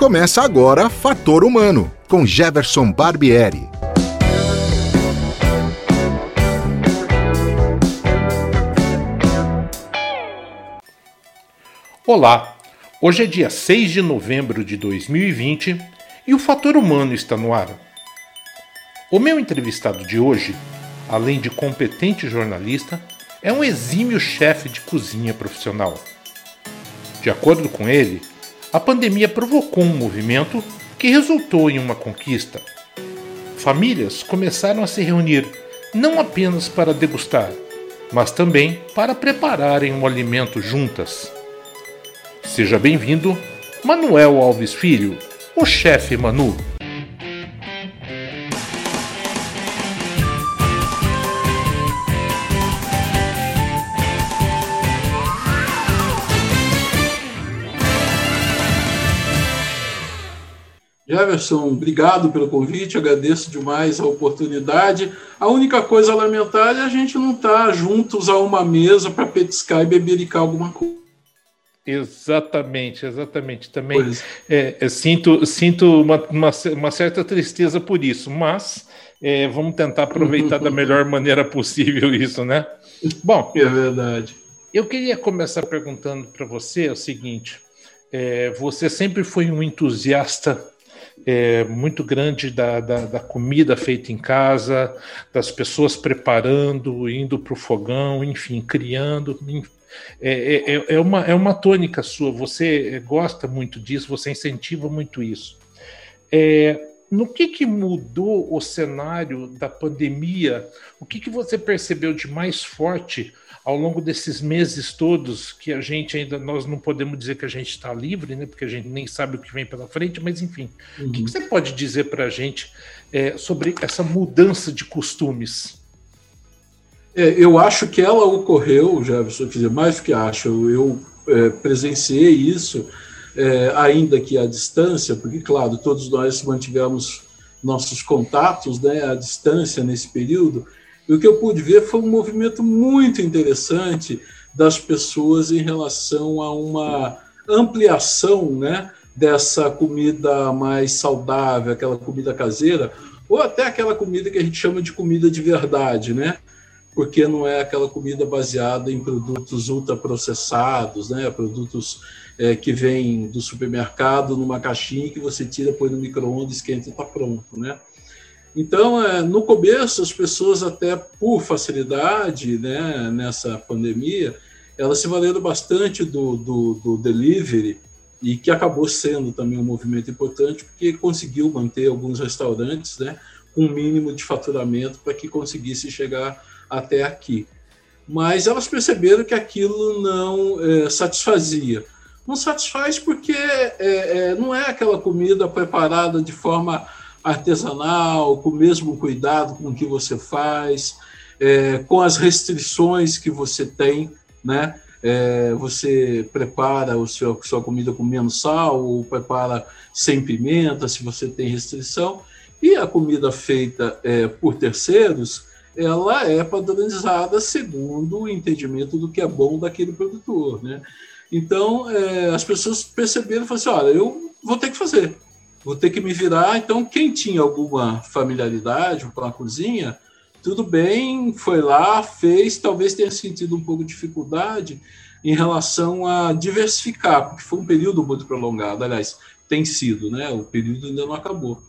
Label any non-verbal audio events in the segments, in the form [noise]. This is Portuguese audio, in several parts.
Começa agora Fator Humano, com Jefferson Barbieri. Olá, hoje é dia 6 de novembro de 2020 e o Fator Humano está no ar. O meu entrevistado de hoje, além de competente jornalista, é um exímio chefe de cozinha profissional. De acordo com ele, a pandemia provocou um movimento que resultou em uma conquista. Famílias começaram a se reunir não apenas para degustar, mas também para prepararem um alimento juntas. Seja bem-vindo, Manuel Alves Filho, o chefe Manu. Jefferson, obrigado pelo convite, agradeço demais a oportunidade. A única coisa a lamentar é a gente não estar tá juntos a uma mesa para petiscar e bebericar alguma coisa. Exatamente, exatamente. Também é, é, sinto, sinto uma, uma, uma, certa tristeza por isso, mas é, vamos tentar aproveitar da [laughs] melhor maneira possível isso, né? Bom, é verdade. Eu queria começar perguntando para você o seguinte: é, você sempre foi um entusiasta é, muito grande da, da, da, comida feita em casa, das pessoas preparando, indo para o fogão, enfim, criando. É, é, é, é, uma, é uma tônica sua, você gosta muito disso, você incentiva muito isso. É, no que, que mudou o cenário da pandemia? O que, que você percebeu de mais forte ao longo desses meses todos que a gente ainda nós não podemos dizer que a gente está livre, né? Porque a gente nem sabe o que vem pela frente, mas enfim, uhum. o que, que, você pode dizer para a gente é, sobre essa mudança de costumes? É, eu acho que ela ocorreu, já quer dizer, mais do que acho, eu é, presenciei isso, é, ainda que à distância, porque, claro, todos nós mantivemos nossos contatos né, à distância nesse período, e o que eu pude ver foi um movimento muito interessante das pessoas em relação a uma ampliação né, dessa comida mais saudável, aquela comida caseira, ou até aquela comida que a gente chama de comida de verdade, né? Porque não é aquela comida baseada em produtos ultraprocessados, né? Produtos é, que vêm do supermercado numa caixinha que você tira, põe no micro-ondas, esquenta e está pronto, né? Então, é, no começo, as pessoas, até por facilidade né, nessa pandemia, elas se valeram bastante do, do, do delivery, e que acabou sendo também um movimento importante, porque conseguiu manter alguns restaurantes né, com um mínimo de faturamento para que conseguisse chegar até aqui. Mas elas perceberam que aquilo não é, satisfazia. Não satisfaz porque é, é, não é aquela comida preparada de forma artesanal, com o mesmo cuidado com que você faz, é, com as restrições que você tem, né? É, você prepara o seu, sua comida com menos sal ou prepara sem pimenta, se você tem restrição. E a comida feita é, por terceiros, ela é padronizada segundo o entendimento do que é bom daquele produtor, né? Então, é, as pessoas perceberam e falaram assim, olha, eu vou ter que fazer vou ter que me virar. Então, quem tinha alguma familiaridade com a cozinha, tudo bem, foi lá, fez, talvez tenha sentido um pouco de dificuldade em relação a diversificar, porque foi um período muito prolongado, aliás, tem sido, né? O período ainda não acabou.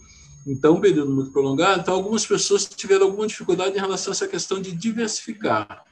Então, um período muito prolongado, então algumas pessoas tiveram alguma dificuldade em relação a essa questão de diversificar.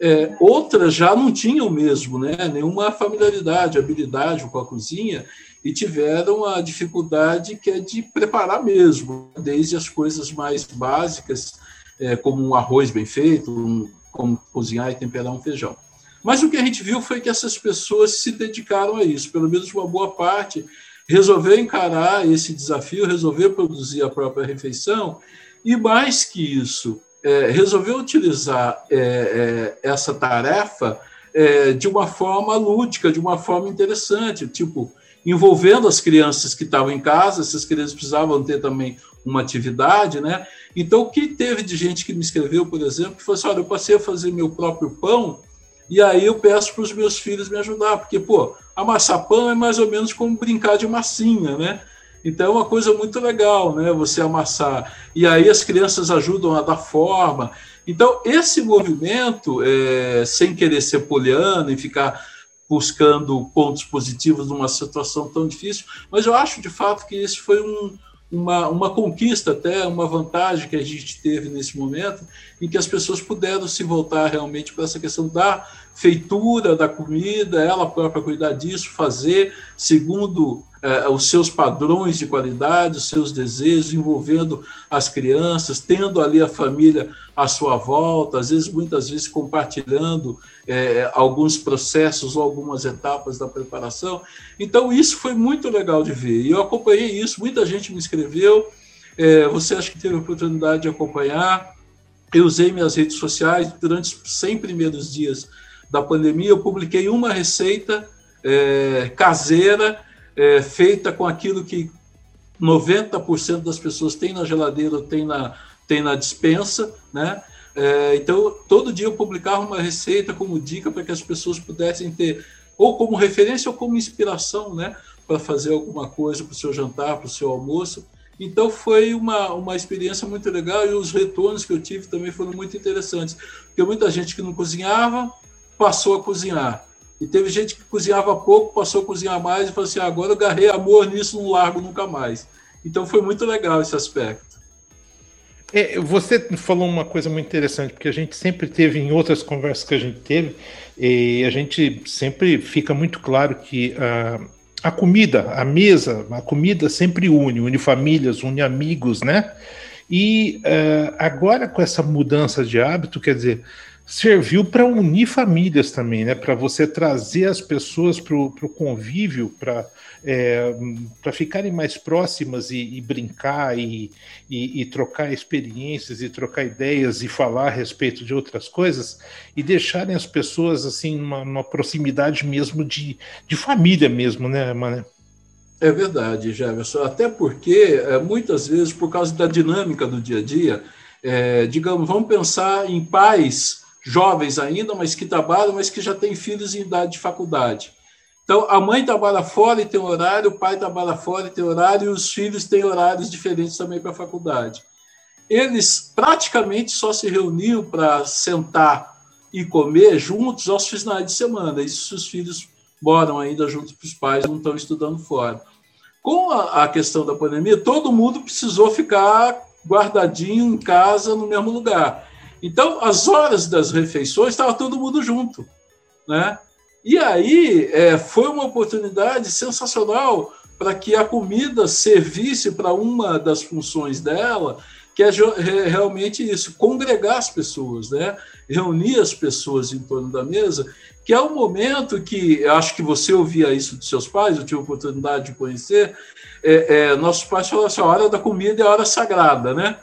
É, outras já não tinham mesmo né, nenhuma familiaridade, habilidade com a cozinha, e tiveram a dificuldade que é de preparar mesmo, desde as coisas mais básicas, é, como um arroz bem feito, um, como cozinhar e temperar um feijão. Mas o que a gente viu foi que essas pessoas se dedicaram a isso, pelo menos uma boa parte resolveu encarar esse desafio, resolveu produzir a própria refeição, e mais que isso, é, resolveu utilizar é, é, essa tarefa é, de uma forma lúdica, de uma forma interessante, tipo, envolvendo as crianças que estavam em casa, essas crianças precisavam ter também uma atividade, né? Então, o que teve de gente que me escreveu, por exemplo, que falou assim: olha, eu passei a fazer meu próprio pão E aí eu peço para os meus filhos me ajudar, porque, pô, amassar pão é mais ou menos como brincar de massinha, né? Então é uma coisa muito legal, né? Você amassar. E aí as crianças ajudam a dar forma. Então, esse movimento, é, sem querer ser poliano e ficar buscando pontos positivos numa situação tão difícil, mas eu acho de fato que esse foi um, uma, uma conquista, até uma vantagem que a gente teve nesse momento, em que as pessoas puderam se voltar realmente para essa questão da feitura da comida, ela própria cuidar disso, fazer segundo é, os seus padrões de qualidade, os seus desejos, envolvendo as crianças, tendo ali a família à sua volta, às vezes, muitas vezes, compartilhando é, alguns processos ou algumas etapas da preparação. Então, isso foi muito legal de ver. E eu acompanhei isso, muita gente me escreveu, é, você acha que teve a oportunidade de acompanhar. Eu usei minhas redes sociais durante os 100 primeiros dias da pandemia, eu publiquei uma receita é, caseira, é, feita com aquilo que 90% das pessoas tem na geladeira, tem na, tem na dispensa, né? É, então, todo dia eu publicava uma receita como dica para que as pessoas pudessem ter, ou como referência ou como inspiração, né? Para fazer alguma coisa para o seu jantar, para o seu almoço. Então, foi uma, uma experiência muito legal e os retornos que eu tive também foram muito interessantes. Porque muita gente que não cozinhava passou a cozinhar. E teve gente que cozinhava pouco, passou a cozinhar mais e falou assim: agora eu agarrei amor nisso, não largo nunca mais. Então foi muito legal esse aspecto. É, você falou uma coisa muito interessante, porque a gente sempre teve, em outras conversas que a gente teve, e a gente sempre fica muito claro que uh, a comida, a mesa, a comida sempre une, une famílias, une amigos, né? E uh, agora com essa mudança de hábito, quer dizer, serviu para unir famílias também, né? Para você trazer as pessoas para o convívio, para é, para ficarem mais próximas e, e brincar e, e, e, trocar experiências e trocar ideias e falar a respeito de outras coisas e deixarem as pessoas assim numa, proximidade mesmo de, de família mesmo, né, Mané? É verdade, Jefferson. Até porque é, muitas vezes por causa da dinâmica do dia a dia, é, digamos, vamos pensar em pais jovens ainda, mas que trabalham, mas que já têm filhos em idade de faculdade. Então, a mãe trabalha fora e tem horário, o pai trabalha fora e tem horário, e os filhos têm horários diferentes também para a faculdade. Eles praticamente só se reuniam para sentar e comer juntos aos finais de semana. Isso se os filhos moram ainda juntos com os pais, não estão estudando fora. Com a, a questão da pandemia, todo mundo precisou ficar guardadinho em casa, no mesmo lugar. Então, as horas das refeições estava todo mundo junto, né? E aí é, foi uma oportunidade sensacional para que a comida servisse para uma das funções dela, que é realmente isso, congregar as pessoas, né? reunir as pessoas em torno da mesa, que é um momento que, acho que você ouvia isso dos seus pais, eu tive a oportunidade de conhecer, é, é, nossos pais falaram assim, a hora da comida é a hora sagrada, né?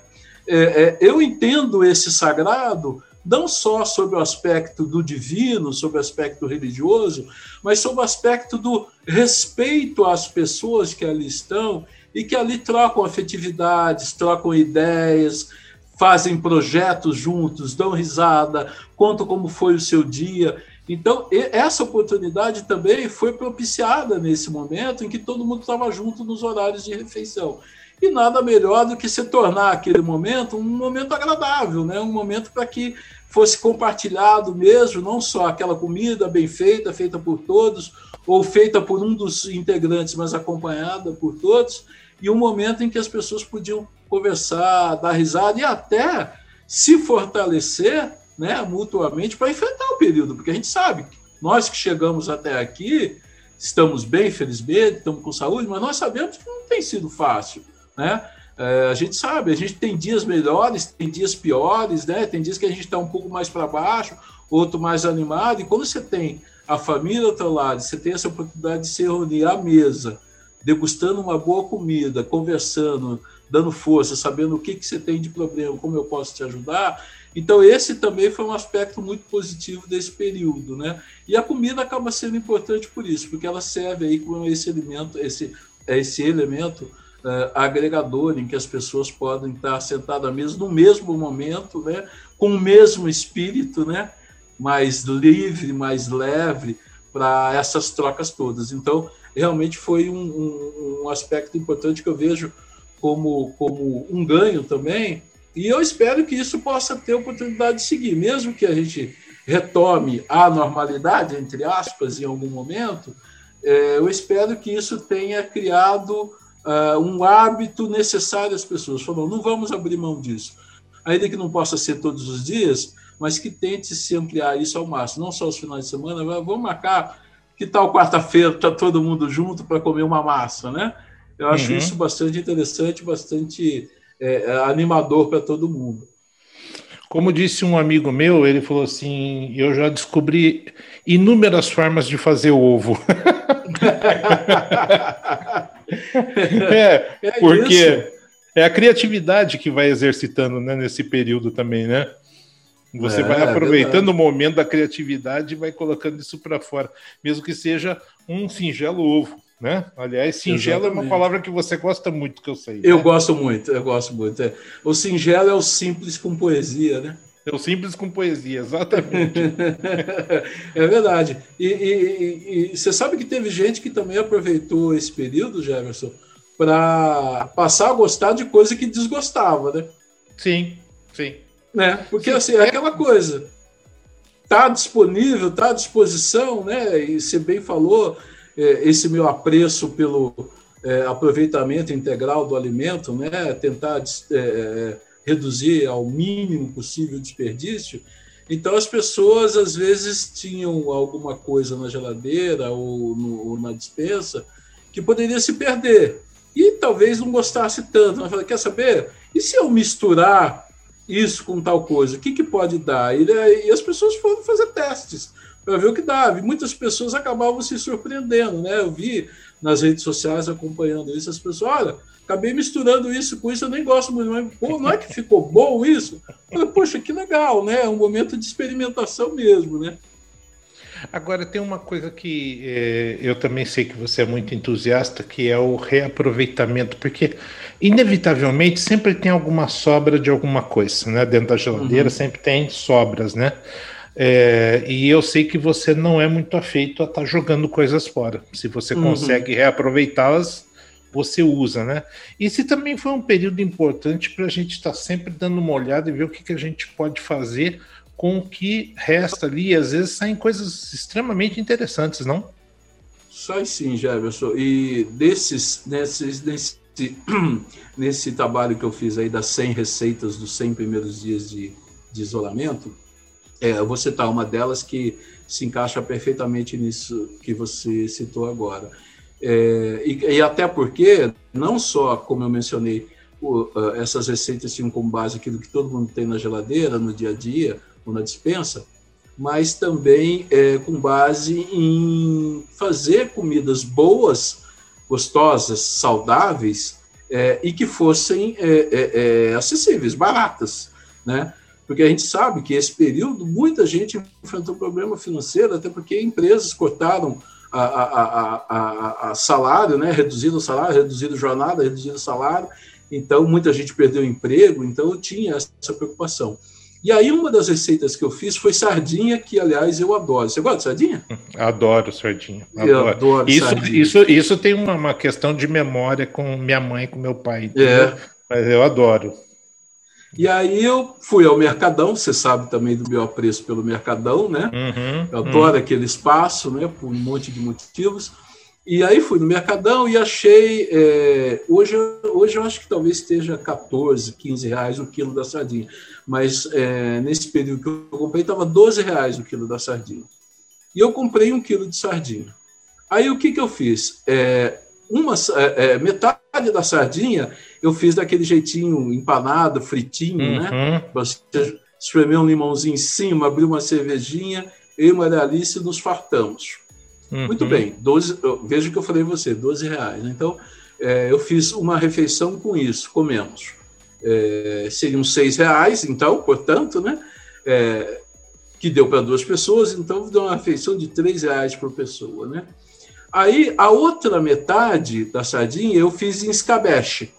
É, é, eu entendo esse sagrado não só sobre o aspecto do divino, sobre o aspecto religioso, mas sobre o aspecto do respeito às pessoas que ali estão e que ali trocam afetividades, trocam ideias, fazem projetos juntos, dão risada, contam como foi o seu dia. Então, essa oportunidade também foi propiciada nesse momento em que todo mundo estava junto nos horários de refeição. E nada melhor do que se tornar aquele momento um momento agradável, né? um momento para que fosse compartilhado mesmo, não só aquela comida bem feita, feita por todos, ou feita por um dos integrantes, mas acompanhada por todos, e um momento em que as pessoas podiam conversar, dar risada e até se fortalecer né, mutuamente para enfrentar o período, porque a gente sabe, nós que chegamos até aqui, estamos bem, felizmente, estamos com saúde, mas nós sabemos que não tem sido fácil né? É, a gente sabe, a gente tem dias melhores, tem dias piores, né? Tem dias que a gente está um pouco mais para baixo, outro mais animado. E quando você tem a família ao teu lado, você tem essa oportunidade de se reunir à mesa, degustando uma boa comida, conversando, dando força, sabendo o que, que você tem de problema, como eu posso te ajudar. Então, esse também foi um aspecto muito positivo desse período, né? E a comida acaba sendo importante por isso, porque ela serve aí como esse elemento, esse, esse elemento uh, agregador em que as pessoas podem estar sentadas à mesa no mesmo momento, né, com o mesmo espírito, né, mais livre, mais leve para essas trocas todas. Então, realmente foi um, um, um, aspecto importante que eu vejo como, como um ganho também, e eu espero que isso possa ter oportunidade de seguir, mesmo que a gente retome a normalidade, entre aspas, em algum momento, é, eu espero que isso tenha criado uh, um hábito necessário às pessoas. Falou, não vamos abrir mão disso. Ainda que não possa ser todos os dias, mas que tente se ampliar isso ao máximo, não só os finais de semana, vamos marcar que tal quarta-feira está todo mundo junto para comer uma massa, né? Eu acho uhum. isso bastante interessante, bastante é, animador para todo mundo. Como disse um amigo meu, ele falou assim: eu já descobri inúmeras formas de fazer ovo. [laughs] é, é, porque isso. é a criatividade que vai exercitando né, nesse período também, né? Você é, vai aproveitando é o momento da criatividade e vai colocando isso para fora, mesmo que seja um singelo ovo. Né? Aliás, singelo Exatamente. é uma palavra que você gosta muito, que eu sei. Eu né? gosto muito, eu gosto muito. É. O singelo é o simples com poesia, né? É o simples com poesia, exatamente. [laughs] é verdade. E, e, e, você sabe que teve gente que também aproveitou esse período, Jefferson, para passar a gostar de coisa que desgostava, né? Sim, sim. Né? Porque sim. assim, é aquela coisa. Está disponível, está à disposição, né? E você bem falou, é, esse meu apreço pelo é, aproveitamento integral do alimento, né? tentar é, reduzir ao mínimo possível o desperdício. Então, as pessoas às vezes tinham alguma coisa na geladeira ou, no, ou na dispensa que poderia se perder. E talvez não gostasse tanto. Mas falei, quer saber? E se eu misturar isso com tal coisa? O que, que pode dar? E, e as pessoas foram fazer testes para ver o que dava. E muitas pessoas acabavam se surpreendendo, né? Eu vi nas redes sociais acompanhando isso, as pessoas, olha, acabei misturando isso com isso, eu nem gosto muito, mas pô, não é que ficou bom isso? Eu falei, Poxa, que legal, né? É um momento de experimentação mesmo, né? Agora, tem uma coisa que é, eu também sei que você é muito entusiasta, que é o reaproveitamento, porque inevitavelmente sempre tem alguma sobra de alguma coisa, né? Dentro da geladeira uhum. sempre tem sobras, né? É, e eu sei que você não é muito afeito a estar tá jogando coisas fora. Se você uhum. consegue reaproveitá-las, você usa, né? E se também foi um período importante para a gente estar tá sempre dando uma olhada e ver o que, que a gente pode fazer com o que resta ali. E às vezes saem coisas extremamente interessantes, não? Sai sim, Jefferson. E desses, nesses, nesse, [clears throat] nesse trabalho que eu fiz aí das 100 receitas dos 100 primeiros dias de, de isolamento, é, eu vou citar uma delas que se encaixa perfeitamente nisso que você citou agora. É, e, e, até porque, não só, como eu mencionei, o, essas receitas tinham como base aquilo que todo mundo tem na geladeira, no dia a dia, ou na dispensa, mas também é, com base em fazer comidas boas, gostosas, saudáveis é, e que fossem é, é, é acessíveis, baratas, né? Porque a gente sabe que esse período muita gente enfrentou problema financeiro, até porque empresas cortaram a, a, a, a salário, né? reduzido o salário, reduzido jornada, reduzido o salário, então muita gente perdeu o emprego, então eu tinha essa preocupação. E aí uma das receitas que eu fiz foi sardinha, que aliás eu adoro. Você gosta de sardinha? [laughs] Adoro sardinha. Adoro. Eu adoro isso, sardinha. Isso, isso tem uma, uma, questão de memória com minha mãe com meu pai. Entendeu? É. Mas eu adoro. E aí eu fui ao Mercadão, você sabe também do meu apreço pelo Mercadão, né? Uhum, eu adoro uhum. aquele espaço, né? Por um monte de motivos. E aí fui no Mercadão e achei. É, hoje, hoje eu acho que talvez esteja 14, 15 reais o quilo da sardinha. Mas é, nesse período que eu comprei, estava 12 reais o quilo da sardinha. E eu comprei um quilo de sardinha. Aí o que, que eu fiz? É, uma, é, é, metade da sardinha eu fiz daquele jeitinho empanado, fritinho, né? uhum. né? Você espremer um limãozinho em cima, abrir uma cervejinha, eu e Maria Alice nos fartamos. Uhum. Muito bem, 12, veja que eu falei você, 12 reais. Né? Então, é, eu fiz uma refeição com isso, comemos. É, seriam seis reais, então, portanto, né? É, que deu para duas pessoas, então deu uma refeição de três reais por pessoa, né? Aí, a outra metade da sardinha eu fiz em escabeche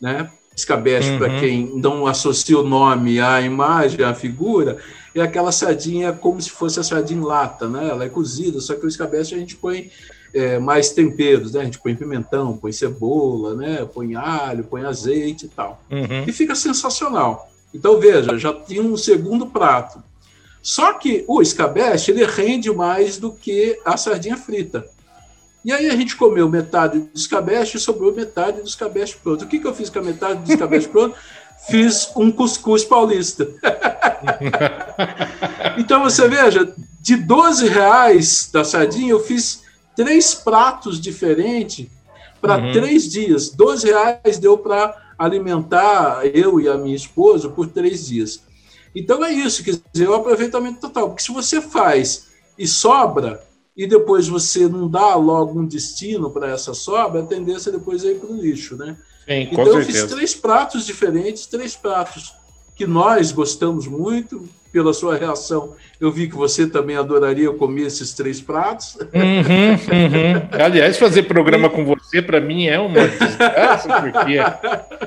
né? Escabeche, uhum. para quem não associa o nome à imagem, à figura, é aquela sardinha como se fosse a sardinha em lata, né? Ela é cozida, só que o escabeche a gente põe é, mais temperos, né? A gente põe pimentão, põe cebola, né? Põe alho, põe azeite e tal. Uhum. E fica sensacional. Então, veja, já tem um segundo prato. Só que o escabeche, ele rende mais do que a sardinha frita. E aí a gente comeu metade do escabeche e sobrou metade do escabeche pronto. O que, que eu fiz com a metade do escabeche pronto? [laughs] Fiz um cuscuz paulista. [laughs] então você veja, de 12 reais da sardinha, eu fiz três pratos diferentes para uhum. três dias. 12 reais deu para alimentar eu e a minha esposa por três dias. Então é isso, quer dizer, é o aproveitamento total. Porque se você faz e sobra, e depois você não dá logo um destino para essa sobra, a tendência depois é ir para o lixo, né? Sim, então eu fiz três pratos diferentes, três pratos que nós gostamos muito. Pela sua reação, eu vi que você também adoraria comer esses três pratos. Uhum, uhum. Aliás, fazer programa com você, para mim, é uma desgraça, porque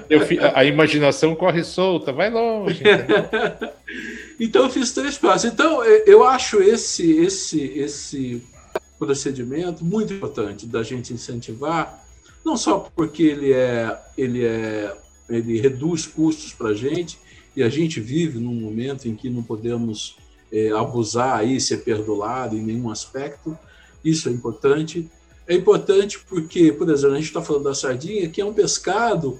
eu, a imaginação corre solta, vai longe. [laughs] então, eu fiz três pratos. Então, eu acho esse, esse, esse procedimento muito importante da gente incentivar, não só porque ele é, ele é, ele reduz custos para a gente e a gente vive num momento em que não podemos é, abusar aí, ser perdoado em nenhum aspecto. Isso é importante. É importante porque, por exemplo, a gente está falando da sardinha, que é um pescado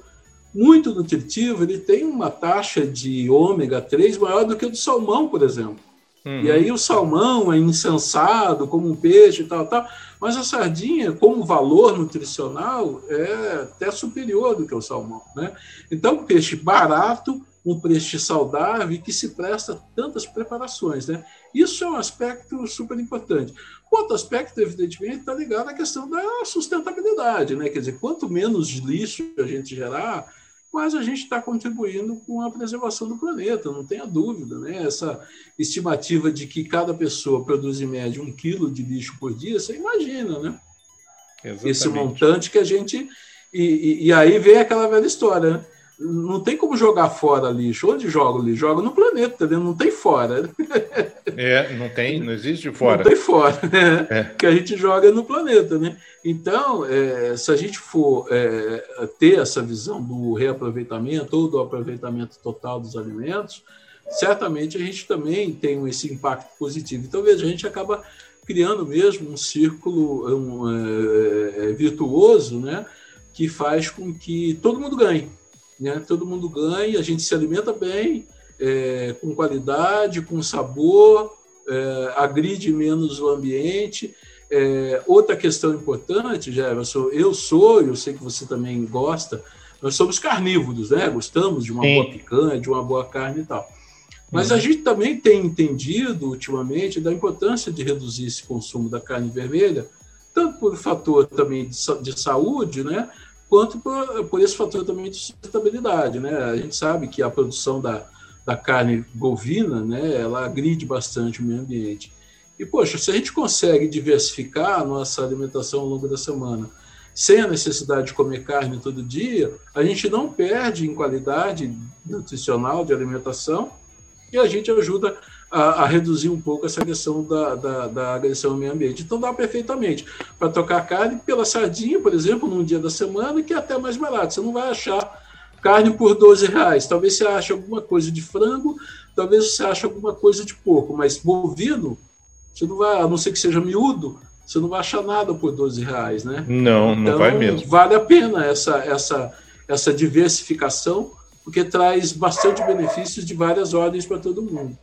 muito nutritivo, ele tem uma taxa de ômega 3 maior do que o do salmão, por exemplo. Uhum. E aí o salmão é insensado como um peixe e tal, tal, mas a sardinha, como valor nutricional, é até superior do que o salmão. Né? Então, peixe barato, um peixe saudável que se presta a tantas preparações. Né? Isso é um aspecto super importante. Outro aspecto, evidentemente, está ligado à questão da sustentabilidade. Né? Quer dizer, quanto menos lixo a gente gerar, mas a gente está contribuindo com a preservação do planeta, não tenha dúvida. Né? Essa estimativa de que cada pessoa produz em média um quilo de lixo por dia, você imagina, né? Exatamente. Esse montante que a gente. E, e, e aí vem aquela velha história, né? Não tem como jogar fora lixo. Onde joga o lixo? Joga no planeta, entendeu? não tem fora. [laughs] É, não tem, não existe fora. Não tem fora, né? é. que a gente joga no planeta, né? Então, é, se a gente for é, ter essa visão do reaproveitamento ou do aproveitamento total dos alimentos, certamente a gente também tem esse impacto positivo. Então, veja, a gente acaba criando mesmo um círculo um, é, é, virtuoso, né? Que faz com que todo mundo ganhe né? Todo mundo ganha, a gente se alimenta bem, é, com qualidade, com sabor, é, agride menos o ambiente. É, outra questão importante, Jefferson, eu sou, eu sei que você também gosta, nós somos carnívoros, né? Gostamos de uma Sim. boa picanha, de uma boa carne e tal. Mas uhum. a gente também tem entendido ultimamente da importância de reduzir esse consumo da carne vermelha, tanto por fator também de, de saúde, né? Quanto por, por esse fator também de sustentabilidade. Né? A gente sabe que a produção da, da carne bovina, né, ela agride bastante o meio ambiente. E, poxa, se a gente consegue diversificar a nossa alimentação ao longo da semana, sem a necessidade de comer carne todo dia, a gente não perde em qualidade nutricional de alimentação e a gente ajuda a, a, reduzir um pouco essa questão da, da, da, agressão ao meio ambiente. Então dá perfeitamente para trocar carne pela sardinha, por exemplo, num dia da semana, que é até mais barato. Você não vai achar carne por 12 reais. Talvez você ache alguma coisa de frango, talvez você ache alguma coisa de porco, mas bovino, você não vai, a não ser que seja miúdo, você não vai achar nada por 12 reais, né? Não, então, não vai mesmo. Vale a pena essa, essa, essa diversificação, porque traz bastante benefícios de várias ordens para todo mundo.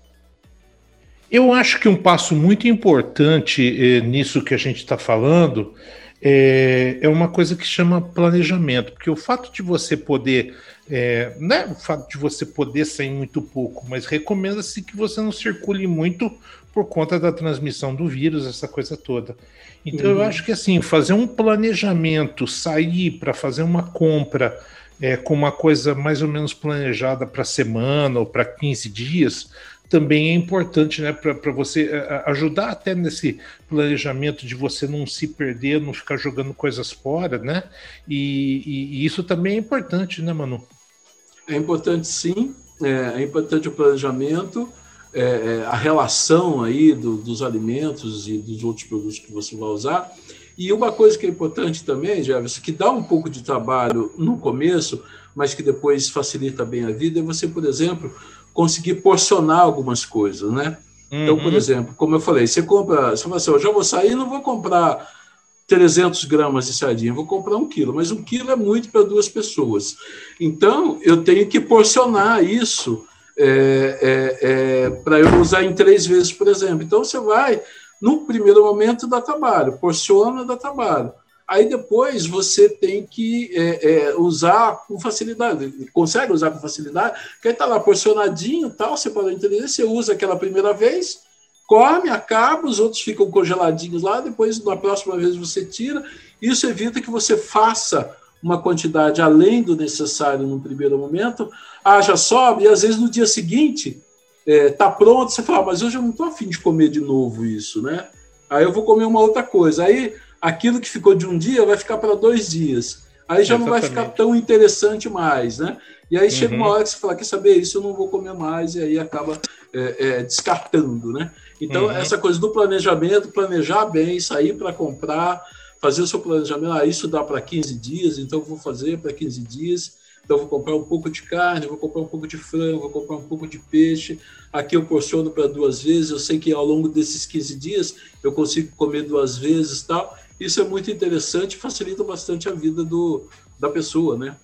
Eu acho que um passo muito importante eh, nisso que a gente está falando é, é, uma coisa que chama planejamento, porque o fato de você poder, é, não é o fato de você poder sair muito pouco, mas recomenda-se que você não circule muito por conta da transmissão do vírus, essa coisa toda. Então uhum. eu acho que assim, fazer um planejamento, sair para fazer uma compra é, com uma coisa mais ou menos planejada para semana ou para 15 dias, também é importante né, para você é, é, ajudar até nesse planejamento de você não se perder, não ficar jogando coisas fora, né? E, e, e isso também é importante, né, Manu? É importante sim, é, é importante o planejamento. é, é, a relação aí do, dos alimentos e dos outros produtos que você vai usar. E uma coisa que é importante também, Jefferson, que dá um pouco de trabalho no começo, mas que depois facilita bem a vida, é você, por exemplo, conseguir porcionar algumas coisas, né? Uhum. Então, por uhum. exemplo, como eu falei, você compra, você fala assim, eu já vou sair, não vou comprar 300 gramas de sardinha, vou comprar um quilo, mas um quilo é muito para duas pessoas. Então, eu tenho que porcionar isso é, é, é, para eu usar em três vezes, por exemplo. Então, você vai, no primeiro momento, dá trabalho, porciona, dá trabalho. Aí depois você tem que é, é, usar com facilidade, consegue usar com facilidade, porque aí está lá porcionadinho tal, você pode entender, você usa aquela primeira vez, come, acaba, os outros ficam congeladinhos lá, depois na próxima vez você tira. Isso evita que você faça uma quantidade além do necessário no primeiro momento, haja sobe, e às vezes no dia seguinte está é, pronto, você fala, mas hoje eu não estou afim de comer de novo isso, né? Aí eu vou comer uma outra coisa. Aí aquilo que ficou de um dia vai ficar para dois dias. Aí já Exatamente. não vai ficar tão interessante mais, né? E aí chega uma uhum. hora que você fala, quer saber, isso eu não vou comer mais, e aí acaba é, é, descartando, né? Então, uhum. essa coisa do planejamento, planejar bem, sair para comprar, fazer o seu planejamento, ah, isso dá para 15 dias, então vou fazer para 15 dias, então vou comprar um pouco de carne, vou comprar um pouco de frango, vou comprar um pouco de peixe, aqui eu porciono para duas vezes, eu sei que ao longo desses 15 dias eu consigo comer duas vezes tal, isso é muito interessante, facilita bastante a vida do, da pessoa, né?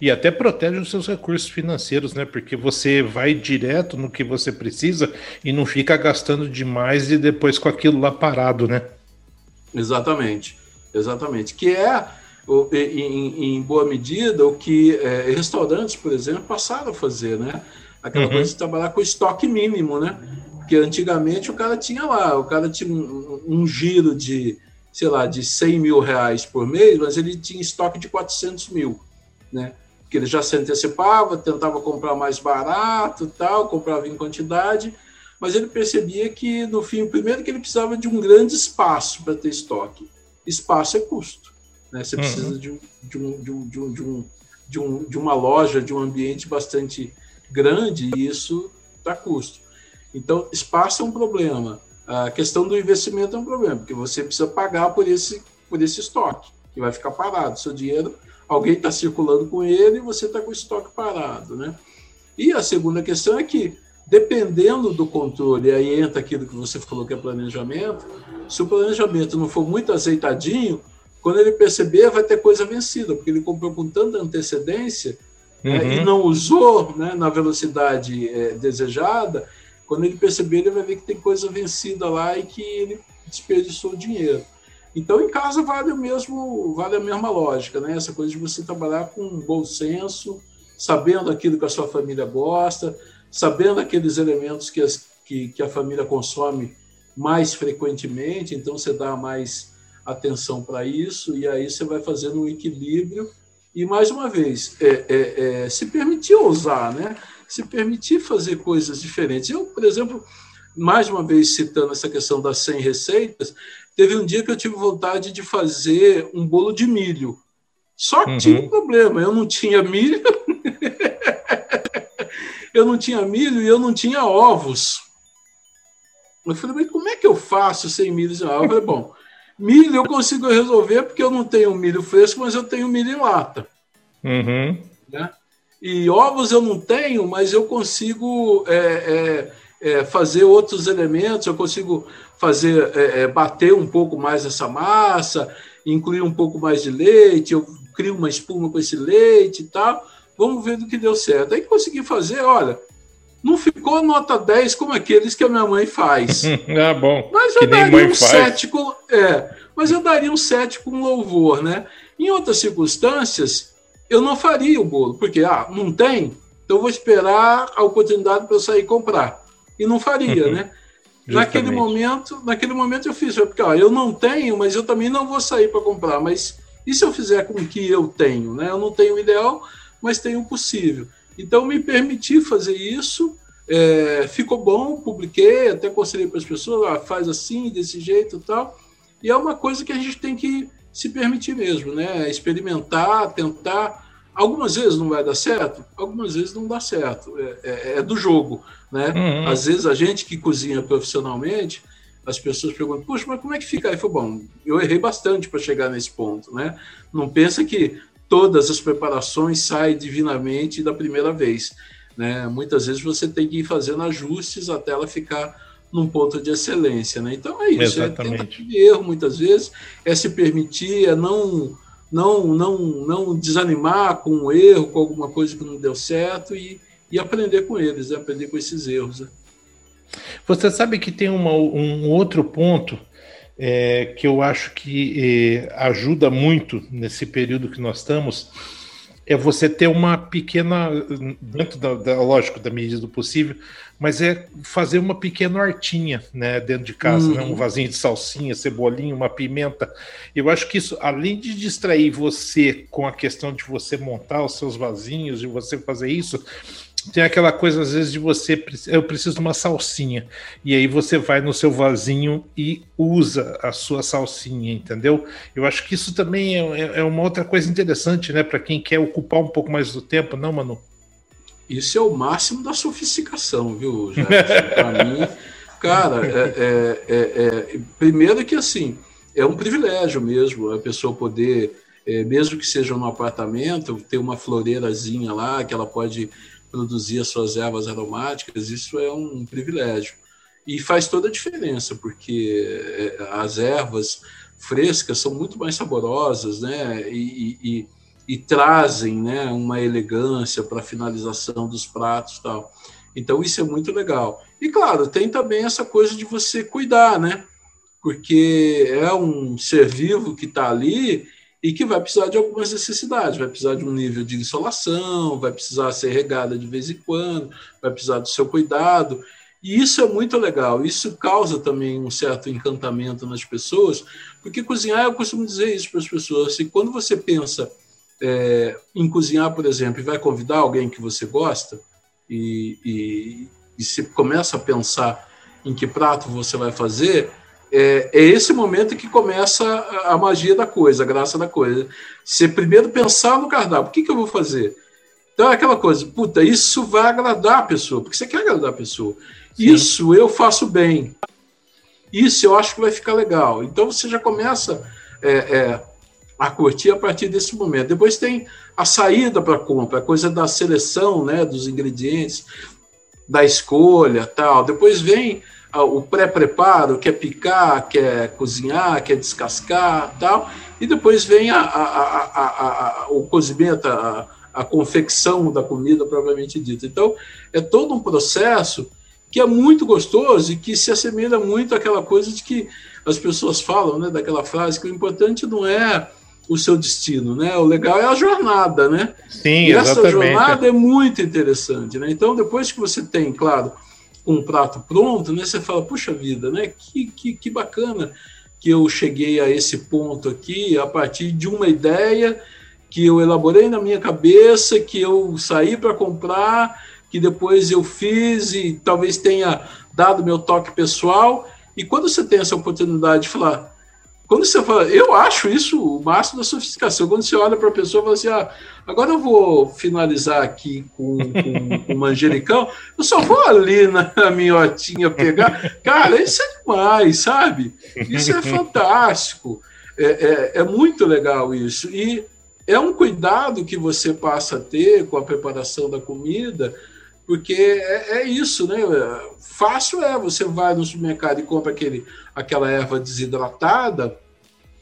E até protege os seus recursos financeiros, né? Porque você vai direto no que você precisa e não fica gastando demais e depois com aquilo lá parado, né? Exatamente, exatamente. Que é, em, em boa medida, o que é, restaurantes, por exemplo, passaram a fazer, né? Aquela uhum. coisa de trabalhar com estoque mínimo, né? Porque antigamente o cara tinha lá, o cara tinha um, um giro de, sei lá, de 100 mil reais por mês, mas ele tinha estoque de 400 mil né? Porque ele já se antecipava, tentava comprar mais barato, tal, comprava em quantidade, mas ele percebia que no fim, primeiro que ele precisava de um grande espaço para ter estoque. Espaço é custo, né? Você uhum. precisa de, um, de, um, de, um, de, um, de, um, de, um, de uma loja, de um ambiente bastante grande e isso dá custo. Então, espaço é um problema. A questão do investimento é um problema, porque você precisa pagar por esse, por esse estoque, que vai ficar parado. Seu dinheiro alguém está circulando com ele e você está com o estoque parado, né? E a segunda questão é que, dependendo do controle, aí entra aquilo que você falou que é planejamento, se o planejamento não for muito azeitadinho, quando ele perceber, vai ter coisa vencida, porque ele comprou com tanta antecedência uhum. né, e não usou né, na velocidade é, desejada, quando ele perceber, ele vai ver que tem coisa vencida lá e que ele desperdiçou dinheiro. Então, em casa vale o mesmo, vale a mesma lógica, né? Essa coisa de você trabalhar com bom senso, sabendo aquilo que a sua família gosta, sabendo aqueles elementos que, as, que, que a família consome mais frequentemente, então você dá mais atenção para isso, e aí você vai fazendo um equilíbrio. E, mais uma vez, é, é, é, se permitir ousar, né? Se permitir fazer coisas diferentes. Eu, por exemplo, mais uma vez citando essa questão das 100 receitas, Teve um dia que eu tive vontade de fazer um bolo de milho. Só que uhum. tinha um problema, eu não tinha milho, [laughs] eu não tinha milho e eu não tinha ovos. Eu falei, mas como é que eu faço sem milho? Eu falei, bom, milho eu consigo resolver porque eu não tenho milho fresco, mas eu tenho milho em lata. Uhum. Né? E ovos eu não tenho, mas eu consigo é, é, é, fazer outros elementos, eu consigo fazer é, é, bater um pouco mais essa massa, incluir um pouco mais de leite, eu crio uma espuma com esse leite e tal. Vamos ver do que deu certo. Aí consegui fazer, olha, não ficou nota 10 como aqueles que a minha mãe faz. [laughs] ah, bom. Mas eu daria um 7 com, é, mas eu daria um 7 com louvor, né? Em outras circunstâncias, eu não faria o bolo, porque ah, não tem, então eu vou esperar a oportunidade para eu sair comprar e não faria, uhum. né? [laughs] Naquele momento, naquele momento eu fiz, porque ó, eu não tenho, mas eu também não vou sair para comprar. Mas e se eu fizer com o que eu tenho, né? Eu não tenho o ideal, mas tenho o possível. Então me permiti fazer isso, é, ficou bom, publiquei, até aconselhei para as pessoas, ah, faz assim, desse jeito, e tal. E é uma coisa que a gente tem que se permitir mesmo, né? Experimentar, tentar Algumas vezes não vai dar certo, algumas vezes não dá certo. É, é, é do jogo. Né? Uhum. Às vezes a gente que cozinha profissionalmente, as pessoas perguntam, poxa, mas como é que fica? Aí foi bom, eu errei bastante para chegar nesse ponto. Né? Não pensa que todas as preparações saem divinamente da primeira vez. Né? Muitas vezes você tem que ir fazendo ajustes até ela ficar num ponto de excelência. Né? Então é isso, Exatamente. é tentativa de erro muitas vezes, é se permitir, é não não, não, não desanimar com um erro, com alguma coisa que não deu certo e, e aprender com eles, né? aprender com esses erros. Né? Você sabe que tem uma, um outro ponto é, que eu acho que é, ajuda muito nesse período que nós estamos, é você ter uma pequena, dentro da, da, lógico, da medida do possível, mas é fazer uma pequena hortinha, né, dentro de casa, uhum. né, um uhum. vasinho de salsinha, cebolinha, uma pimenta. Eu acho que isso, além de distrair você com a questão de você montar os seus vasinhos, de você fazer isso, tem aquela coisa, às vezes, de você, eu preciso de uma salsinha, e aí você vai no seu vasinho e usa a sua salsinha, entendeu? Eu acho que isso também é, é, é uma outra coisa interessante, né, para quem quer ocupar um pouco mais do tempo, não, Manu? Isso é o máximo da sofisticação, viu, [laughs] Para mim, cara, é, é, é, é, primeiro que assim, é um privilégio mesmo a pessoa poder, é, mesmo que seja no apartamento, ter uma floreirazinha lá que ela pode produzir as suas ervas aromáticas, isso é um privilégio. E faz toda a diferença, porque é, as ervas frescas são muito mais saborosas, né? E, e, e trazem né, uma elegância para a finalização dos pratos tal. Então, isso é muito legal. E, claro, tem também essa coisa de você cuidar, né? Porque é um ser vivo que está ali e que vai precisar de algumas necessidades, vai precisar de um nível de insolação, vai precisar ser regada de vez em quando, vai precisar do seu cuidado. E isso é muito legal, isso causa também um certo encantamento nas pessoas, porque cozinhar, eu costumo dizer isso para as pessoas, assim, quando você pensa é, em cozinhar, por exemplo, e vai convidar alguém que você gosta, e, e, e se começa a pensar em que prato você vai fazer, é, é, esse momento que começa a, magia da coisa, a graça da coisa. Você primeiro pensar no cardápio, o que, que eu vou fazer? Então é aquela coisa, puta, isso vai agradar a pessoa, porque você quer agradar a pessoa. Sim. Isso eu faço bem. Isso eu acho que vai ficar legal. Então você já começa é, é, a curtir a partir desse momento. Depois tem a saída para a compra, a coisa da seleção né, dos ingredientes, da escolha tal. Depois vem o pré-preparo, quer picar, quer cozinhar, quer descascar, tal, e depois vem a, a, a, o cozimento, a, confecção da comida propriamente dita. Então, é todo um processo que é muito gostoso e que se assemelha muito àquela coisa de que as pessoas falam, né, daquela frase que o importante não é o seu destino, né? O legal é a jornada, né? Sim, e essa jornada é muito interessante, né? Então, depois que você tem, claro, um prato pronto, né, você fala, puxa vida, né, que, que, que bacana que eu cheguei a esse ponto aqui a partir de uma ideia que eu elaborei na minha cabeça, que eu saí para comprar, que depois eu fiz e talvez tenha dado meu toque pessoal. E quando você tem essa oportunidade de falar, quando você fala, eu acho isso o máximo da sofisticação. Quando você olha para a pessoa e fala assim, ah, agora eu vou finalizar aqui com, o manjericão, eu só vou ali na minhotinha pegar. Cara, isso é demais, sabe? Isso é fantástico. É, é, é muito legal isso. E é um cuidado que você passa a ter com a preparação da comida, porque é, é, isso, né? Fácil é, você vai no supermercado e compra aquele, aquela erva desidratada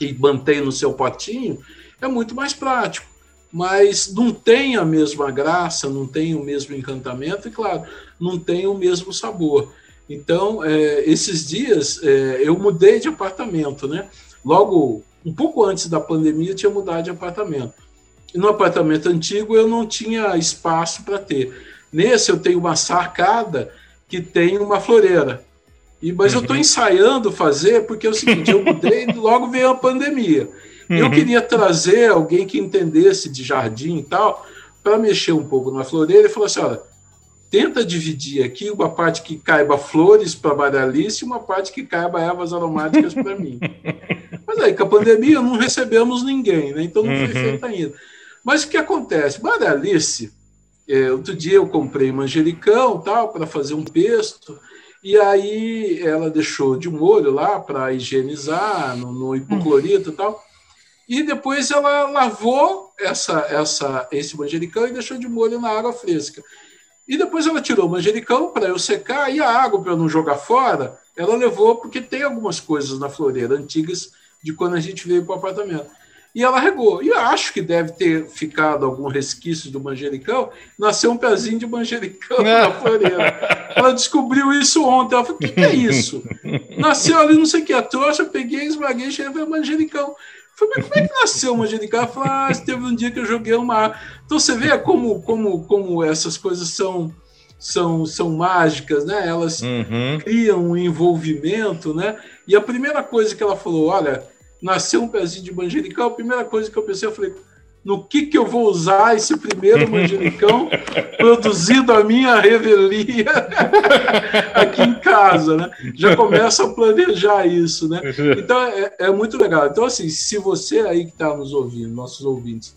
e mantém no seu potinho, é muito mais prático. Mas não tem a mesma graça, não tem o mesmo encantamento e, claro, não tem o mesmo sabor. Então, é, esses dias é, eu mudei de apartamento, né? Logo, um pouco antes da pandemia, eu tinha mudado de apartamento. E no apartamento antigo eu não tinha espaço para ter. Nesse eu tenho uma sacada que tem uma floreira. E, mas uhum. eu estou ensaiando fazer porque é o seguinte, eu mudei e [laughs] logo veio a pandemia. Uhum. Eu queria trazer alguém que entendesse de jardim e tal, para mexer um pouco na floreira e falar assim, olha, tenta dividir aqui uma parte que caiba flores para Maria Alice e uma parte que caiba ervas aromáticas para mim. [laughs] Mas aí, com a pandemia, não recebemos ninguém, né? então não foi uhum. feito ainda. Mas o que acontece? Maria Alice, é, outro dia eu comprei manjericão tal para fazer um pesto, e aí ela deixou de molho lá para higienizar no, no hipoclorito e tal. E depois ela lavou essa, essa, esse manjericão e deixou de molho na água fresca. E depois ela tirou o manjericão para eu secar e a água para eu não jogar fora, ela levou porque tem algumas coisas na floreira antigas de quando a gente veio para o apartamento e ela regou. E acho que deve ter ficado algum resquício do manjericão, nasceu um pezinho de manjericão na [laughs] floreira. Ela descobriu isso ontem. Ela falou: o que, que, é isso? Nasceu ali, não sei o que, a trouxa, peguei, esmaguei, cheguei ver manjericão. falei, mas como é que nasceu o manjericão? Ela falou: ah, teve um dia que eu joguei uma. Então você vê como, como, como essas coisas são. São, são mágicas, né? Elas uhum. criam um envolvimento, né? E a primeira coisa que ela falou, olha, nasceu um pezinho de manjericão, a primeira coisa que eu pensei, eu falei, no que, que eu vou usar esse primeiro manjericão [laughs] produzido a minha revelia [laughs] aqui em casa, né? Já começa a planejar isso, né? Então é, é muito legal. Então, assim, se você aí que está nos ouvindo, nossos ouvintes,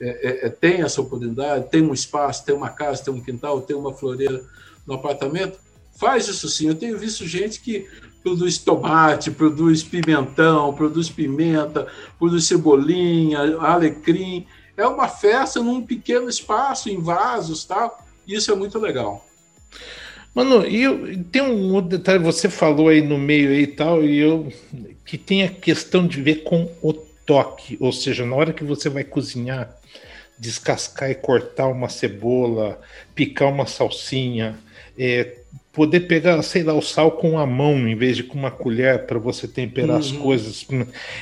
é, é, é, tem essa oportunidade, tem um espaço, tem uma casa, tem um quintal, tem uma floreira no apartamento, faz isso sim. Eu tenho visto gente que produz tomate, produz pimentão, produz pimenta, produz cebolinha, alecrim. É uma festa num pequeno espaço, em vasos, tal. Isso é muito legal. Mano, e eu, tem um outro detalhe, você falou aí no meio aí e tal, e eu que tem a questão de ver com o toque, ou seja, na hora que você vai cozinhar, descascar e cortar uma cebola, picar uma salsinha, é, poder pegar, sei lá, o sal com a mão em vez de com uma colher para você temperar uhum. as coisas.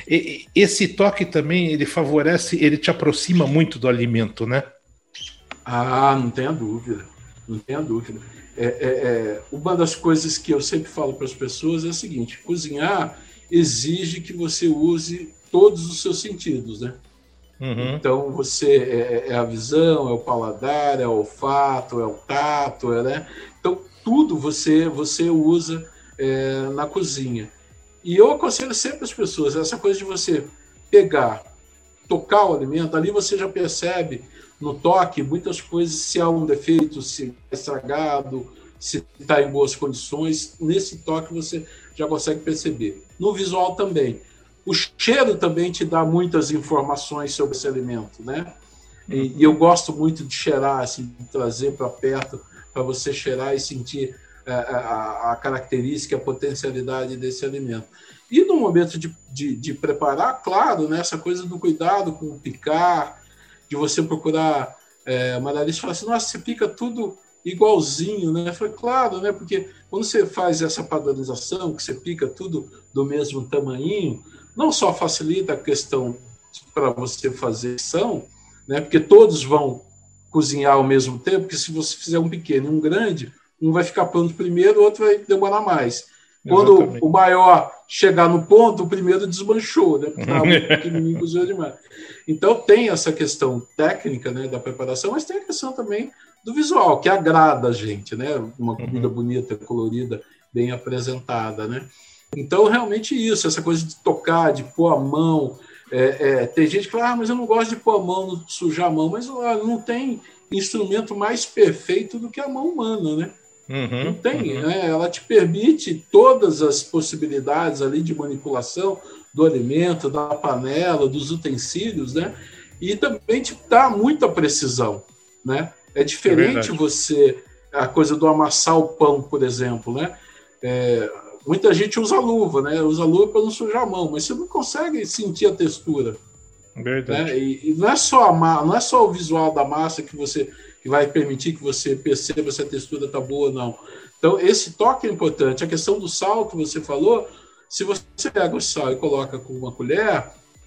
E, esse toque também ele favorece, ele te aproxima muito do alimento, né? Ah, não tenha dúvida, não tenha dúvida. É, é, é, uma das coisas que eu sempre falo para as pessoas é a seguinte: cozinhar exige que você use todos os seus sentidos, né? Uhum. Então você é, é, a visão, é o paladar, é o olfato, é o tato, é, né? Então tudo você você usa é, na cozinha. E eu aconselho sempre as pessoas essa coisa de você pegar, tocar o alimento, ali você já percebe no toque muitas coisas se há um defeito, se é estragado, se está em boas condições. Nesse toque você já consegue perceber. No visual também. O cheiro também te dá muitas informações sobre esse alimento, né? E, e eu gosto muito de cheirar, assim, de trazer para perto para você cheirar e sentir a, é, é, a, a, característica, a potencialidade desse alimento. E no momento de, de, de preparar, claro, né, essa coisa do cuidado com o picar, de você procurar. É, Maralice fala assim: nossa, você pica tudo igualzinho, né? Foi claro, né? Porque quando você faz essa padronização, que você pica tudo do mesmo tamanho, não só facilita a questão para você fazer ação, né? Porque todos vão cozinhar ao mesmo tempo, porque se você fizer um pequeno e um grande, um vai ficar pronto primeiro, o outro vai demorar mais. Quando Exatamente. o maior chegar no ponto, o primeiro desmanchou, né? [laughs] Cozinhou demais. Então tem essa questão técnica né, da preparação, mas tem a questão também do visual, que agrada a gente, né? Uma comida uhum. bonita, colorida, bem apresentada, né? Então, realmente isso, essa coisa de tocar, de pôr a mão, é, é, tem gente que fala, ah, mas eu não gosto de pôr a mão, sujar a mão, mas não tem instrumento mais perfeito do que a mão humana, né? Uhum, não tem, uhum. né? Ela te permite todas as possibilidades ali de manipulação do alimento, da panela, dos utensílios, né? E também te dá muita precisão, né? É diferente é você a coisa do amassar o pão, por exemplo, né? É, Muita gente usa luva, né? Usa luva para não sujar a mão, mas você não consegue sentir a textura. Verdade. Né? E, e, não é só a não é só o visual da massa que você que vai permitir que você perceba se a textura está boa ou não. Então esse toque é importante. A questão do sal que você falou, se você pega o sal e coloca com uma colher,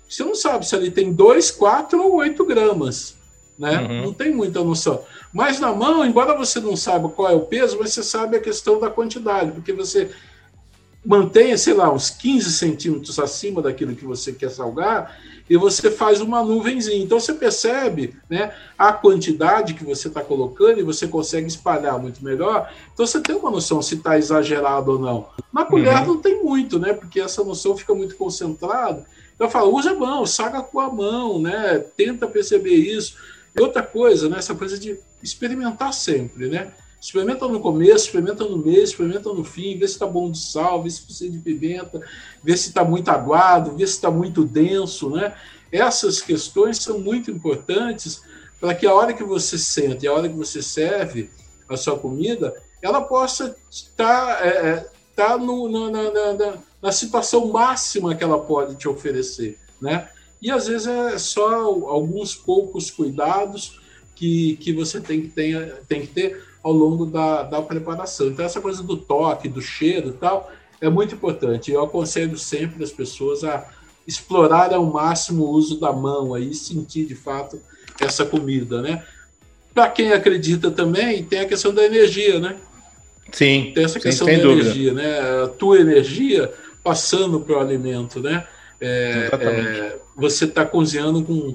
você não sabe se ali tem 2, 4 ou 8 gramas. Né? Uhum. Não tem muita noção. Mas na mão, embora você não saiba qual é o peso, você sabe a questão da quantidade, porque você mantenha, sei lá, uns 15 centímetros acima daquilo que você quer salgar, e você faz uma nuvenzinha. Então você percebe né, a quantidade que você está colocando e você consegue espalhar muito melhor. Então você tem uma noção se está exagerado ou não. Na colher uhum. não tem muito, né? Porque essa noção fica muito concentrada Então fala, usa a mão, saga com a mão, né? Tenta perceber isso. E outra coisa, né? Essa coisa de experimentar sempre, né? Experimenta no começo, experimenta no meio, experimenta no fim, vê se está bom de sal, vê se precisa de pimenta, vê se está muito aguado, vê se está muito denso, né? Essas questões são muito importantes para que a hora que você sente, a hora que você serve a sua comida, ela possa estar é, é tá no, na, na, na, na situação máxima que ela pode te oferecer, né? E às vezes é só alguns poucos cuidados que, que você tem que, ter, tem que ter ao longo da, da preparação. Então, essa coisa do toque, do cheiro e tal, é muito importante. Eu aconselho sempre as pessoas a explorar ao máximo o uso da mão, aí sentir de fato essa comida, né? Para quem acredita também, tem a questão da energia, né? Sim. Tem essa questão sim, da dúvida. energia, né? A tua energia passando para o alimento, né? É, é, você está cozinhando com,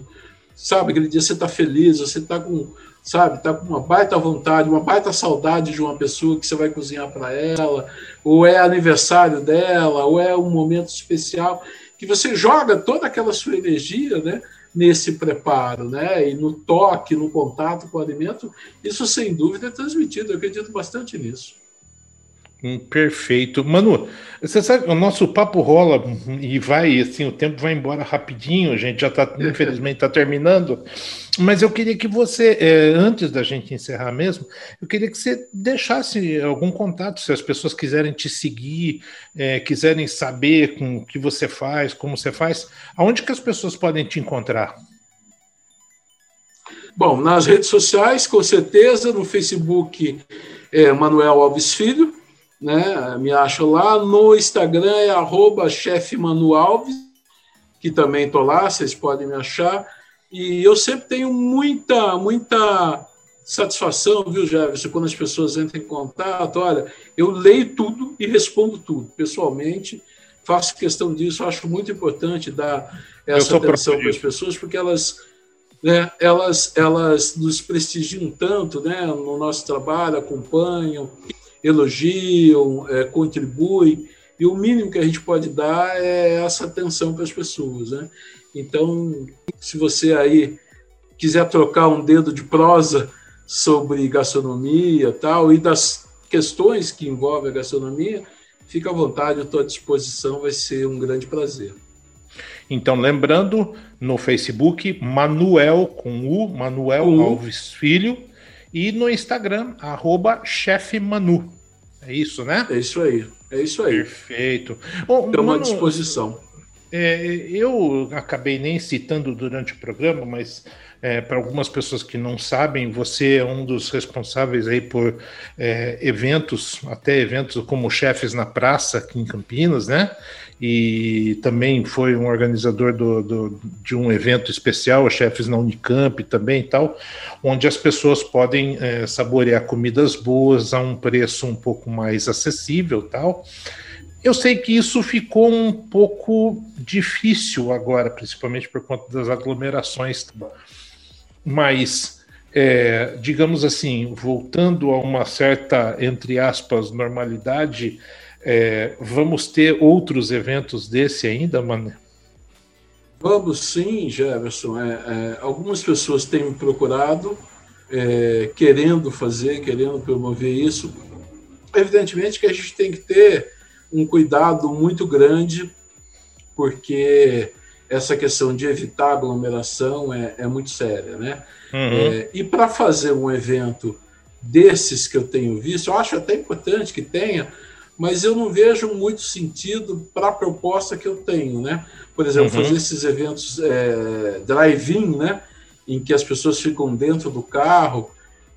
sabe, aquele dia você está feliz, você está com, sabe, tá com uma baita vontade, uma baita saudade de uma pessoa que você vai cozinhar para ela, ou é aniversário dela, ou é um momento especial, que você joga toda aquela sua energia, né? nesse preparo, né? E no toque, no contato com o alimento, isso sem dúvida é transmitido. Eu acredito bastante nisso. Perfeito. Manu, você sabe, o nosso papo rola e vai, assim, o tempo vai embora rapidinho, a gente já está, [laughs] infelizmente, está terminando, mas eu queria que você, é, antes da gente encerrar mesmo, eu queria que você deixasse algum contato, se as pessoas quiserem te seguir, é, quiserem saber com o que você faz, como você faz, aonde que as pessoas podem te encontrar? Bom, nas redes sociais, com certeza, no Facebook, é Manuel Alves Filho, né? Me acha lá. No Instagram é arroba que também estou lá, vocês podem me achar. E eu sempre tenho muita, muita satisfação, viu, Jefferson, quando as pessoas entram em contato. Olha, eu leio tudo e respondo tudo, pessoalmente. Faço questão disso, acho muito importante dar essa atenção para as pessoas, porque elas né, elas, elas nos prestigiam tanto né, no nosso trabalho, acompanham, elogiam, é, contribuem, e o mínimo que a gente pode dar é essa atenção para as pessoas. Né? Então, se você aí quiser trocar um dedo de prosa sobre gastronomia tal, e das questões que envolvem a gastronomia, fica à vontade, eu estou à disposição, vai ser um grande prazer. Então, lembrando, no Facebook, Manuel com U, Manuel Alves Filho, e no Instagram, arroba Manu. É isso, né? É isso aí. É isso aí. Perfeito. Estamos à disposição. É, eu acabei nem citando durante o programa, mas é, para algumas pessoas que não sabem, você é um dos responsáveis aí por é, eventos, até eventos como Chefes na Praça aqui em Campinas, né? E também foi um organizador do, do, de um evento especial, Chefes na Unicamp também e tal, onde as pessoas podem é, saborear comidas boas a um preço um pouco mais acessível tal. Eu sei que isso ficou um pouco difícil agora, principalmente por conta das aglomerações, mas é, digamos assim, voltando a uma certa, entre aspas, normalidade, é, vamos ter outros eventos desse ainda, mano? Vamos sim, Jefferson. É, é, algumas pessoas têm me procurado, é, querendo fazer, querendo promover isso. Evidentemente que a gente tem que ter um cuidado muito grande, porque essa questão de evitar aglomeração é, é muito séria, né? Uhum. É, e para fazer um evento desses que eu tenho visto, eu acho até importante que tenha mas eu não vejo muito sentido para a proposta que eu tenho, né? Por exemplo, uhum. fazer esses eventos é, drive-in, né? Em que as pessoas ficam dentro do carro.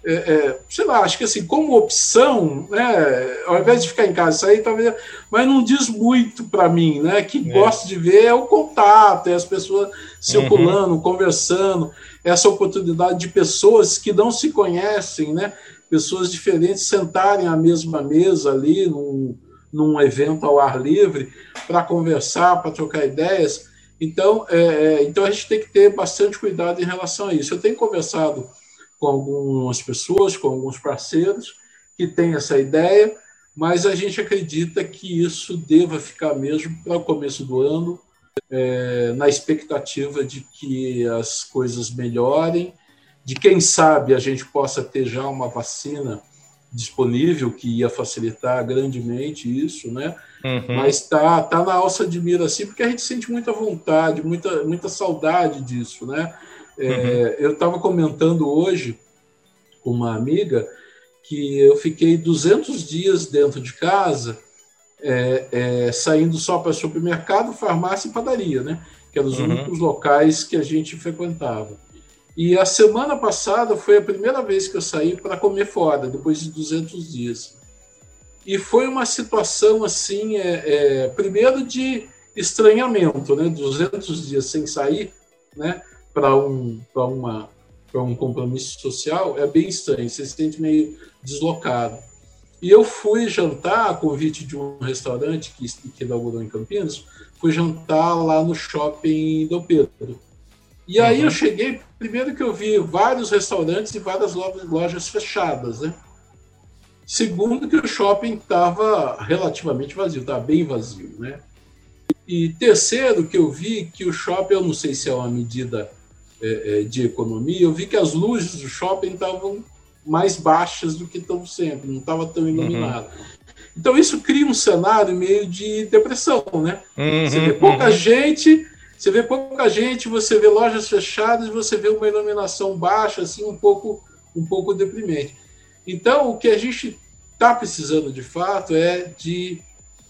É, é, sei lá, acho que assim, como opção, né? Ao invés de ficar em casa, sair talvez. Mas não diz muito para mim, né? Que é. gosto de ver é o contato, é as pessoas circulando, uhum. conversando, essa oportunidade de pessoas que não se conhecem, né? Pessoas diferentes sentarem à mesma mesa ali, num, num evento ao ar livre, para conversar, para trocar ideias. Então, é, é, então, a gente tem que ter bastante cuidado em relação a isso. Eu tenho conversado com algumas pessoas, com alguns parceiros que têm essa ideia, mas a gente acredita que isso deva ficar mesmo para o começo do ano, é, na expectativa de que as coisas melhorem, de quem sabe a gente possa ter já uma vacina disponível que ia facilitar grandemente isso, né? Uhum. Mas tá, tá na alça de mira assim, porque a gente sente muita vontade, muita, muita saudade disso, né? É, uhum. Eu estava comentando hoje com uma amiga que eu fiquei 200 dias dentro de casa, é, é, saindo só para supermercado, farmácia e padaria, né? Que eram os uhum. únicos locais que a gente frequentava. E a semana passada foi a primeira vez que eu saí para comer fora, depois de 200 dias. E foi uma situação assim, é, é, primeiro de estranhamento, né? 200 dias sem sair, né? Para um, uma para um compromisso social é bem estranho, você se sente meio deslocado. E eu fui jantar, a convite de um restaurante que, que inaugurou em Campinas, fui jantar lá no shopping do Pedro. E aí uhum. eu cheguei, primeiro que eu vi vários restaurantes e várias lojas fechadas, né? Segundo que o shopping estava relativamente vazio, estava bem vazio, né? E terceiro que eu vi que o shopping, eu não sei se é uma medida é, é, de economia, eu vi que as luzes do shopping estavam mais baixas do que estão sempre, não estava tão iluminado. Uhum. Então isso cria um cenário meio de depressão, né? Uhum, você vê pouca uhum. gente você vê pouca gente, você vê lojas fechadas, você vê uma iluminação baixa, assim, um pouco, um pouco deprimente. Então, o que a gente está precisando de fato é de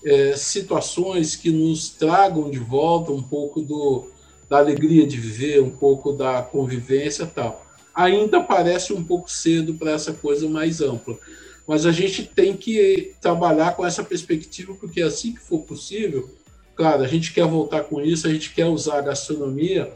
é, situações que nos tragam de volta um pouco do, da alegria de viver, um pouco da convivência tal. Ainda parece um pouco cedo para essa coisa mais ampla, mas a gente tem que trabalhar com essa perspectiva, porque assim que for possível, Claro, a gente quer voltar com isso, a gente quer usar a gastronomia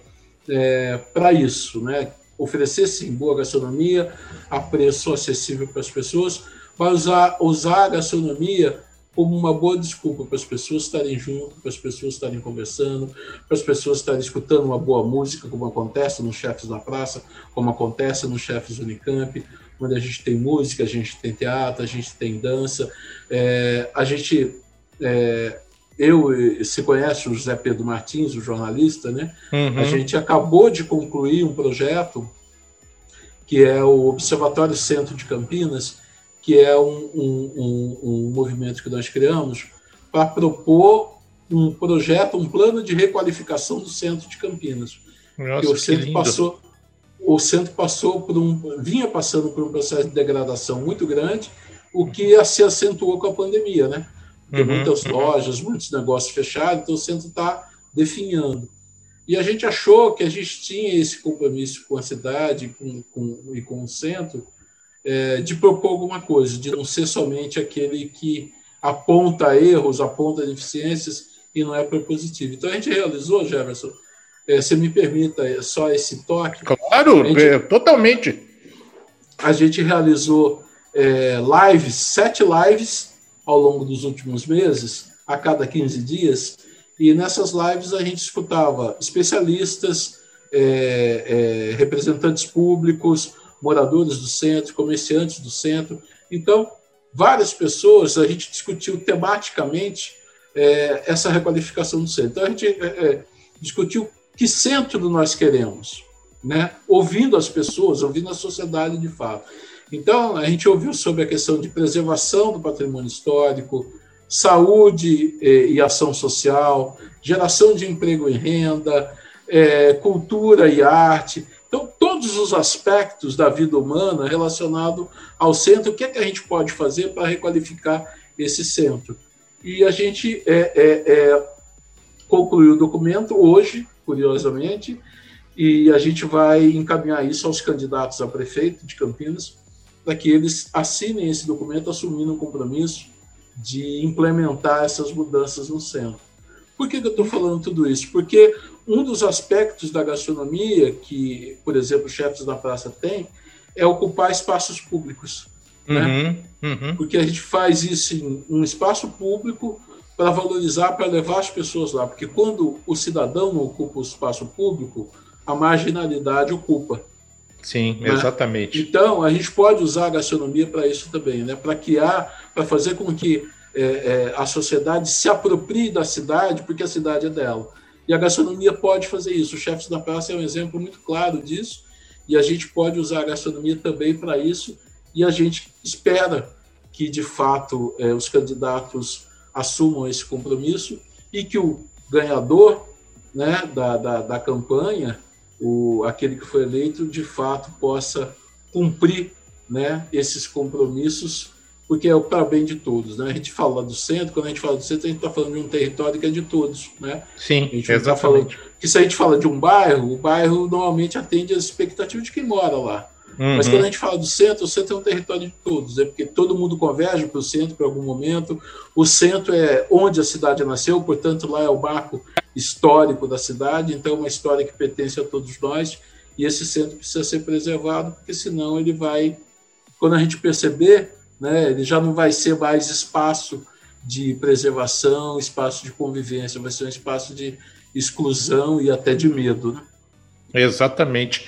é, para isso, né? Oferecer sim boa gastronomia a preço acessível para as pessoas, mas usar, usar a gastronomia como uma boa desculpa para as pessoas estarem juntas, para as pessoas estarem conversando, para as pessoas estarem escutando uma boa música, como acontece nos Chefes na Praça, como acontece nos Chefes Unicamp, onde a gente tem música, a gente tem teatro, a gente tem dança, é, a gente é, eu, se conhece o José Pedro Martins, o jornalista, né? Uhum. A gente acabou de concluir um projeto que é o Observatório Centro de Campinas, que é um, um, um, um movimento que nós criamos para propor um projeto, um plano de requalificação do centro de Campinas. Nossa, o centro passou, o centro passou por um, vinha passando por um processo de degradação muito grande, o que se acentuou com a pandemia, né? Tem uhum, muitas uhum. lojas, muitos negócios fechados, então o centro está definhando. E a gente achou que a gente tinha esse compromisso com a cidade com, com, e com o centro é, de propor alguma coisa, de não ser somente aquele que aponta erros, aponta deficiências e não é propositivo. Então a gente realizou, Jefferson, é, se me permita é, só esse toque. Claro, gente, é, totalmente. A gente realizou é, lives, sete lives ao longo dos últimos meses, a cada 15 dias, e nessas lives a gente escutava especialistas, é, é, representantes públicos, moradores do centro, comerciantes do centro. Então, várias pessoas, a gente discutiu tematicamente é, essa requalificação do centro. Então, a gente é, é, discutiu que centro nós queremos, né? ouvindo as pessoas, ouvindo a sociedade de fato. Então, a gente ouviu sobre a questão de preservação do patrimônio histórico, saúde eh, e ação social, geração de emprego e renda, eh, cultura e arte. Então, todos os aspectos da vida humana relacionados ao centro, o que, é que a gente pode fazer para requalificar esse centro? E a gente é, é, é, concluiu o documento hoje, curiosamente, e a gente vai encaminhar isso aos candidatos a prefeito de Campinas para que eles assinem esse documento assumindo um compromisso de implementar essas mudanças no centro. Por que, que eu estou falando tudo isso? Porque um dos aspectos da gastronomia que, por exemplo, os chefes da praça têm é ocupar espaços públicos. Né? Uhum, uhum. Porque a gente faz isso em um espaço público para valorizar, para levar as pessoas lá. Porque quando o cidadão não ocupa o espaço público, a marginalidade ocupa. Sim, né? exatamente. Então, a gente pode usar a gastronomia para isso também, né? para criar, para fazer com que é, é, a sociedade se aproprie da cidade, porque a cidade é dela. E a gastronomia pode fazer isso. O Chefes da Praça é um exemplo muito claro disso, e a gente pode usar a gastronomia também para isso, e a gente espera que, de fato, eh, os candidatos assumam esse compromisso e que o ganhador né, da, da, da campanha, o, aquele que foi eleito, de fato possa cumprir né, esses compromissos, porque é o para bem de todos. Né? A gente fala do centro, quando a gente fala do centro, a gente está falando de um território que é de todos. Né? Sim, a gente exatamente. Tá falando, que se a gente fala de um bairro, o bairro normalmente atende às expectativas de quem mora lá. Uhum. Mas quando a gente fala do centro, o centro é um território de todos, é porque todo mundo converge para o centro para algum momento. O centro é onde a cidade nasceu, portanto, lá é o marco histórico da cidade, então é uma história que pertence a todos nós. E esse centro precisa ser preservado, porque senão ele vai, quando a gente perceber, né, ele já não vai ser mais espaço de preservação, espaço de convivência, vai ser um espaço de exclusão e até de medo. Né? Exatamente.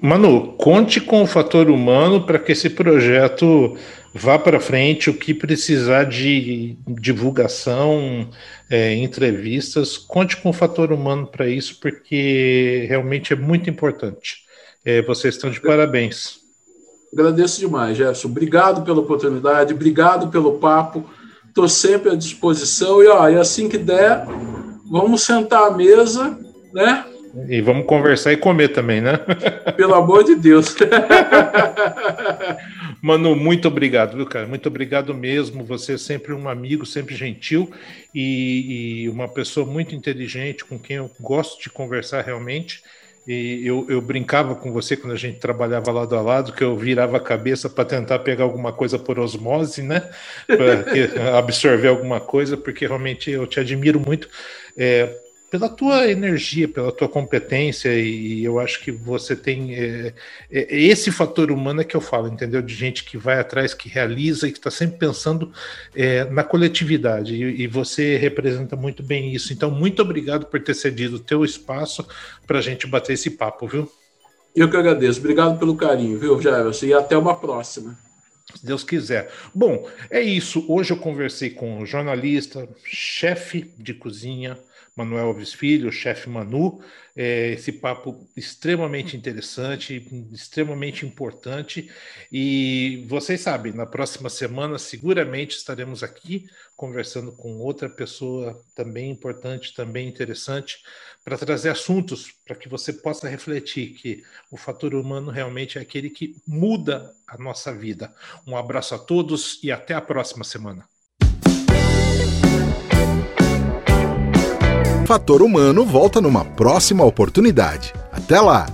Manu, conte com o fator humano para que esse projeto vá para frente. O que precisar de divulgação, é, entrevistas, conte com o fator humano para isso, porque realmente é muito importante. É, vocês estão de parabéns. Agradeço demais, Jefferson. Obrigado pela oportunidade, obrigado pelo papo. Estou sempre à disposição. E, ó, e assim que der, vamos sentar à mesa, né? E vamos conversar e comer também, né? [laughs] Pelo amor de Deus. [laughs] Manu, muito obrigado, viu, cara? Muito obrigado mesmo. Você é sempre um amigo, sempre gentil e, e uma pessoa muito inteligente com quem eu gosto de conversar realmente. E eu, eu, brincava com você quando a gente trabalhava lado a lado, que eu virava a cabeça para tentar pegar alguma coisa por osmose, né? Para [laughs] absorver alguma coisa, porque realmente eu te admiro muito. É, pela tua energia, pela tua competência, e eu acho que você tem é, é, esse fator humano é que eu falo, entendeu? De gente que vai atrás, que realiza e que está sempre pensando é, na coletividade, e, e, você representa muito bem isso. Então, muito obrigado por ter cedido o teu espaço para a gente bater esse papo, viu? Eu que agradeço. Obrigado pelo carinho, viu, Jair? E até uma próxima. Se Deus quiser. Bom, é isso. Hoje eu conversei com um jornalista, chefe de cozinha, Manuel Alves Filho, chefe Manu, é, esse papo extremamente interessante, extremamente importante. E vocês sabem, na próxima semana seguramente estaremos aqui conversando com outra pessoa também importante, também interessante, para trazer assuntos para que você possa refletir que o fator humano realmente é aquele que muda a nossa vida. Um abraço a todos e até a próxima semana. Fator Humano volta numa próxima oportunidade. Até lá!